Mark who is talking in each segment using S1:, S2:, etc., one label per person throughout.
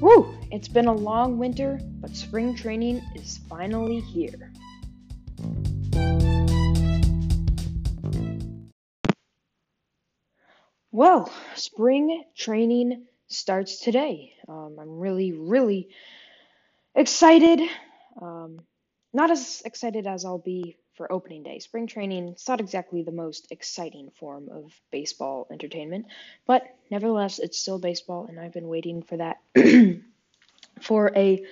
S1: Woo! It's been a long winter, but spring training is finally here. Well, spring training starts today. Um, I'm really, really excited. Um, not as excited as I'll be for opening day. Spring training is not exactly the most exciting form of baseball entertainment, but nevertheless, it's still baseball, and I've been waiting for that for a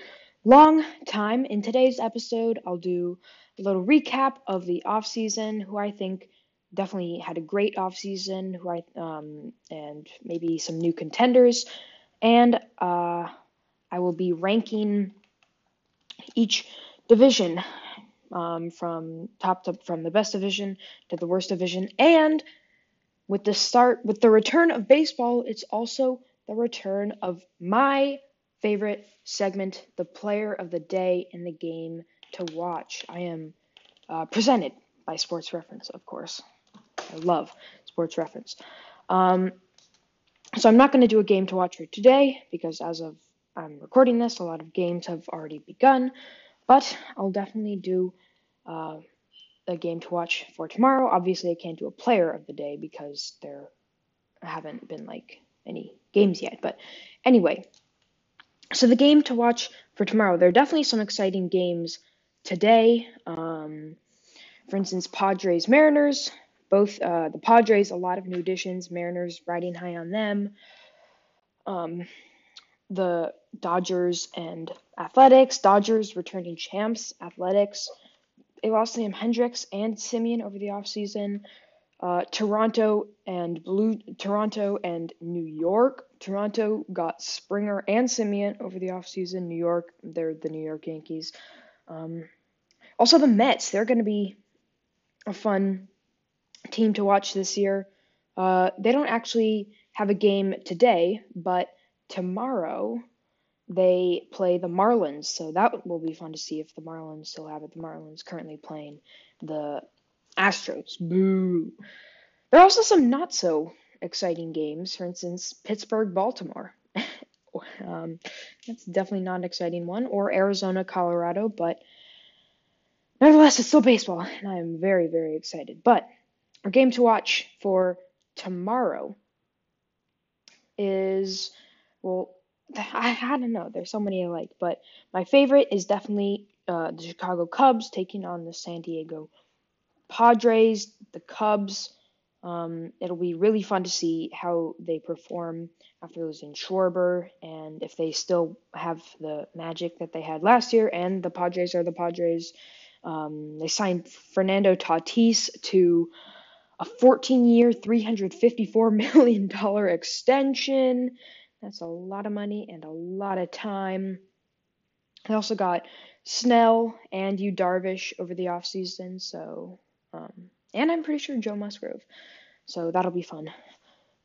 S1: long time. In today's episode, I'll do a little recap of the off season, who I think definitely had a great off season, who I um, and maybe some new contenders, and uh, I will be ranking each division um, from top to from the best division to the worst division, and with the start with the return of baseball, it's also the return of my favorite segment, the player of the day in the game to watch. I am uh, presented by Sports Reference, of course. I love Sports Reference. Um, so I'm not going to do a game to watch for today because as of I'm recording this, a lot of games have already begun. But I'll definitely do uh, a game to watch for tomorrow. Obviously, I can't do a player of the day because there haven't been like any games yet. But anyway, so the game to watch for tomorrow, there are definitely some exciting games today. Um, for instance, Padres Mariners. Both uh, the Padres, a lot of new additions. Mariners riding high on them. Um, the Dodgers and Athletics. Dodgers returning champs. Athletics. They lost Liam Hendriks and Semien over the offseason. Uh, Toronto and Blue Toronto and New York. Toronto got Springer and Semien over the offseason. New York, they're the New York Yankees. Um, also, the Mets, they're going to be a fun team to watch this year. Uh, they don't actually have a game today, but tomorrow they play the Marlins, so that will be fun to see if the Marlins still have it. The Marlins currently playing the Astros. Boo. There are also some not so exciting games. For instance, Pittsburgh, Baltimore. um, that's definitely not an exciting one. Or Arizona, Colorado. But nevertheless, it's still baseball, and I am very, very excited. But our game to watch for tomorrow is well I, I don't know. There's so many I like, but my favorite is definitely uh, the Chicago Cubs taking on the San Diego Padres. The Cubs. Um, it'll be really fun to see how they perform after losing Schwarber and if they still have the magic that they had last year. And the Padres are the Padres. Um, they signed Fernando Tatis to a 14 year, $354 million extension. That's a lot of money and a lot of time. I also got Snell and Yu Darvish over the offseason, so um, and I'm pretty sure Joe Musgrove. So that'll be fun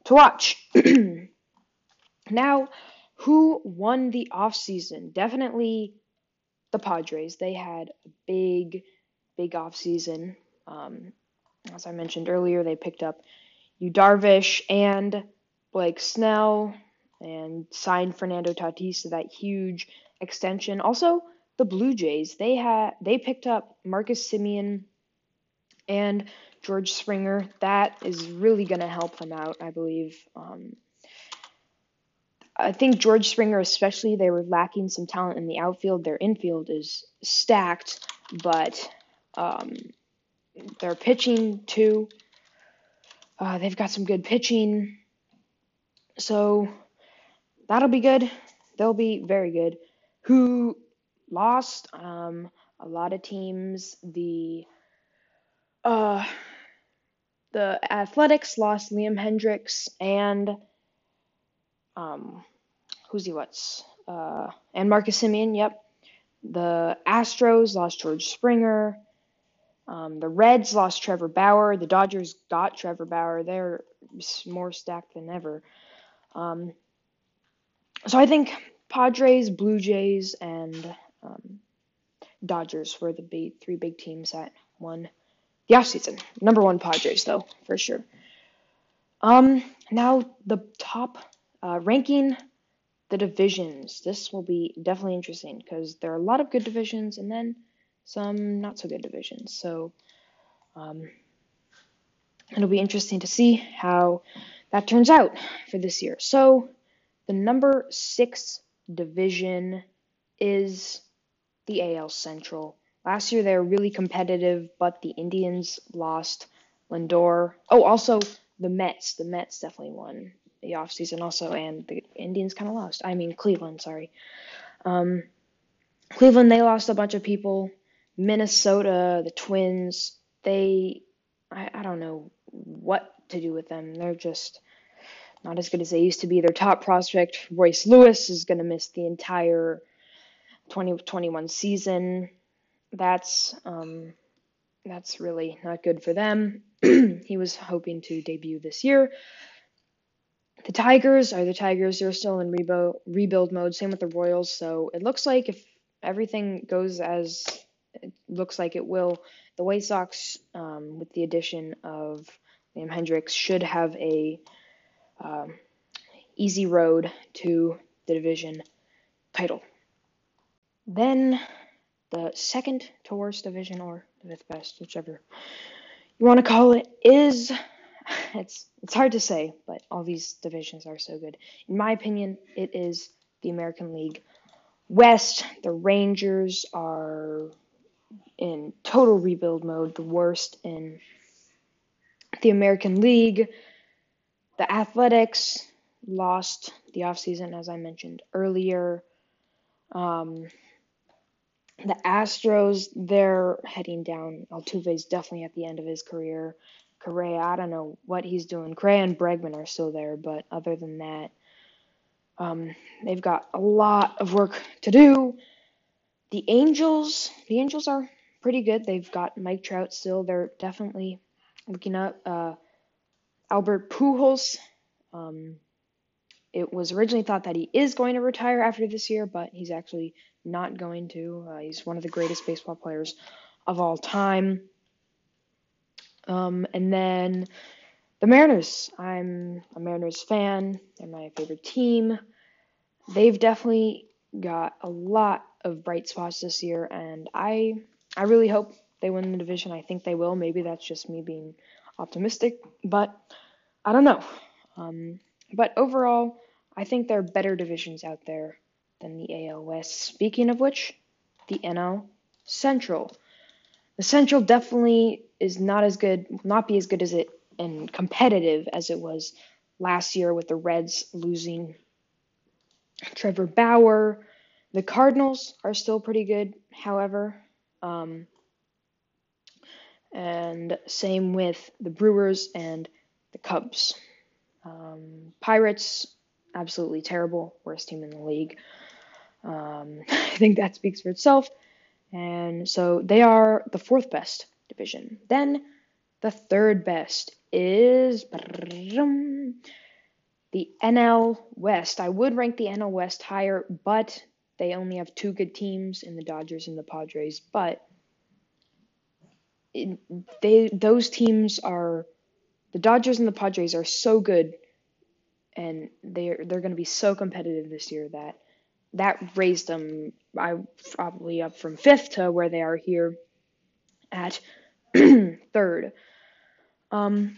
S1: to watch. now, who won the offseason? Definitely the Padres. They had a big, big offseason. Um, as I mentioned earlier, they picked up Yu Darvish and Blake Snell and signed Fernando Tatis to that huge extension. Also, the Blue Jays they had they picked up Marcus Semien and George Springer. That is really going to help them out, I believe. Um, I think George Springer, especially, they were lacking some talent in the outfield. Their infield is stacked, but um, their pitching too. Uh, they've got some good pitching. So that'll be good. They'll be very good. Who lost? Um, a lot of teams. The uh, the Athletics lost Liam Hendriks and um, who's he? What's uh, and Marcus Semien. Yep. The Astros lost George Springer. Um, the Reds lost Trevor Bauer. The Dodgers got Trevor Bauer. They're more stacked than ever. Um, so I think Padres, Blue Jays, and um, Dodgers were the big, three big teams that won the offseason. Number one Padres, though, for sure. Um, now the top uh, ranking the divisions. This will be definitely interesting because there are a lot of good divisions and then some not so good divisions. So um, it'll be interesting to see how that turns out for this year. So the number six division is the AL Central. Last year they were really competitive, but the Indians lost Lindor. Oh, also the Mets. The Mets definitely won the offseason also, and the Indians kind of lost. I mean, Cleveland, sorry. Um, Cleveland, they lost a bunch of people. Minnesota, the Twins, they, I, I don't know what to do with them. They're just not as good as they used to be. Their top prospect, Royce Lewis, is going to miss the entire 2021 season. That's um, that's really not good for them. he was hoping to debut this year. The Tigers are the Tigers. They're still in rebuild rebuild mode. Same with the Royals. So it looks like if everything goes as it looks like it will, the White Sox, um, with the addition of Liam Hendriks, should have a um, easy road to the division title. Then the second to worst division, or the fifth best, whichever you want to call it, is it's it's hard to say, but all these divisions are so good. In my opinion, it is the American League West. The Rangers are in total rebuild mode, the worst in the American League. The Athletics lost the offseason, as I mentioned earlier. Um, the Astros, they're heading down. Altuve is definitely at the end of his career. Correa, I don't know what he's doing. Correa and Bregman are still there, but other than that, um, they've got a lot of work to do. The Angels, the Angels are pretty good. They've got Mike Trout still. They're definitely looking up. Uh, Albert Pujols. Um, it was originally thought that he is going to retire after this year, but he's actually not going to. Uh, he's one of the greatest baseball players of all time. Um, and then the Mariners. I'm a Mariners fan. They're my favorite team. They've definitely got a lot of bright spots this year, and I I really hope they win the division. I think they will. Maybe that's just me being optimistic, but I don't know. Um, but overall, I think there are better divisions out there than the AL West. Speaking of which, the NL Central. The Central definitely is not as good, not be as good as it and competitive as it was last year with the Reds losing Trevor Bauer. The Cardinals are still pretty good, however. Um, and same with the Brewers and the Cubs. Um, Pirates, absolutely terrible, worst team in the league. Um, I think that speaks for itself. And so they are the fourth best division. Then the third best is the NL West. I would rank the NL West higher, but they only have two good teams in the Dodgers and the Padres. But they those teams are the Dodgers and the Padres are so good, and they're they're going to be so competitive this year that that raised them I probably up from fifth to where they are here at third. Um,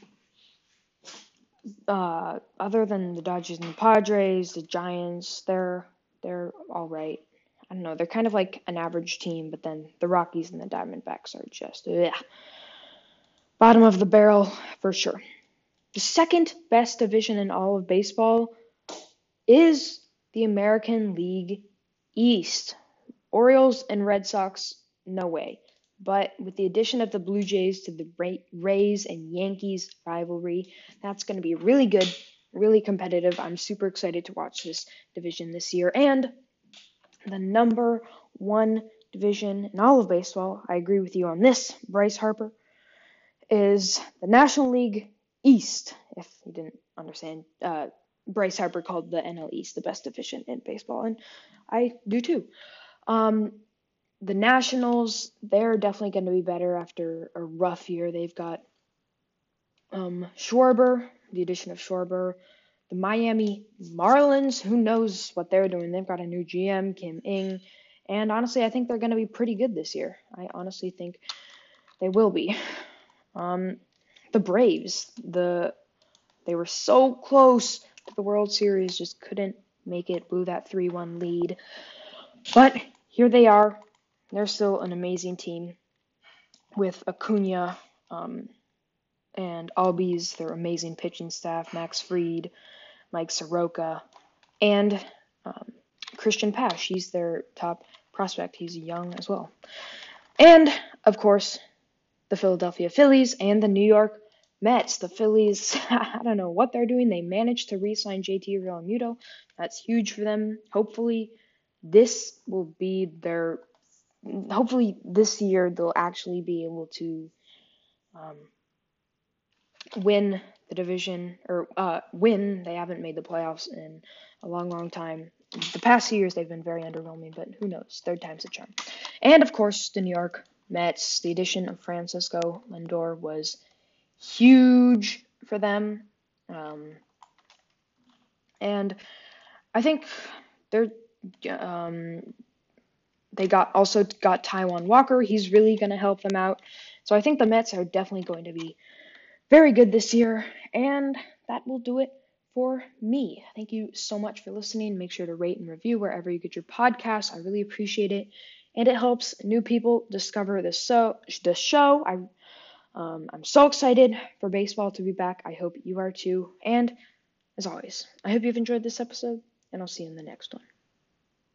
S1: uh, other than the Dodgers and the Padres, the Giants, they're they're all right. I don't know. They're kind of like an average team, but then the Rockies and the Diamondbacks are just yeah, bottom of the barrel for sure. The second best division in all of baseball is the American League East. Orioles and Red Sox, no way. But with the addition of the Blue Jays to the Rays and Yankees rivalry, that's going to be really good, really competitive. I'm super excited to watch this division this year. And the number one division in all of baseball, I agree with you on this, Bryce Harper, is the National League East, if you didn't understand. Uh, Bryce Harper called the NL East the best division in baseball, and I do too. Um, the Nationals, they're definitely going to be better after a rough year. They've got um, Schwarber, the addition of Schwarber. The Miami Marlins, who knows what they're doing? They've got a new GM, Kim Ng, and honestly, I think they're going to be pretty good this year. I honestly think they will be. Um, the Braves, the they were so close to the World Series, just couldn't make it. Blew that 3-1 lead, but here they are. They're still an amazing team with Acuna um, and Albies, their amazing pitching staff, Max Fried, Mike Soroka, and um, Cristian Pache. He's their top prospect. He's young as well. And, of course, the Philadelphia Phillies and the New York Mets. The Phillies, I don't know what they're doing. They managed to re sign JT Realmuto. That's huge for them. Hopefully, this will be their. Hopefully, this year they'll actually be able to um, win the division or uh, win. They haven't made the playoffs in a long, long time. The past years they've been very underwhelming, but who knows? Third time's a charm. And of course, the New York Mets. The addition of Francisco Lindor was huge for them, um, and I think they're. Um, they got also got Taijuan Walker. He's really going to help them out. So I think the Mets are definitely going to be very good this year. And that will do it for me. Thank you so much for listening. Make sure to rate and review wherever you get your podcasts. I really appreciate it. And it helps new people discover the so show. I um, I'm so excited for baseball to be back. I hope you are too. And as always, I hope you've enjoyed this episode, and I'll see you in the next one.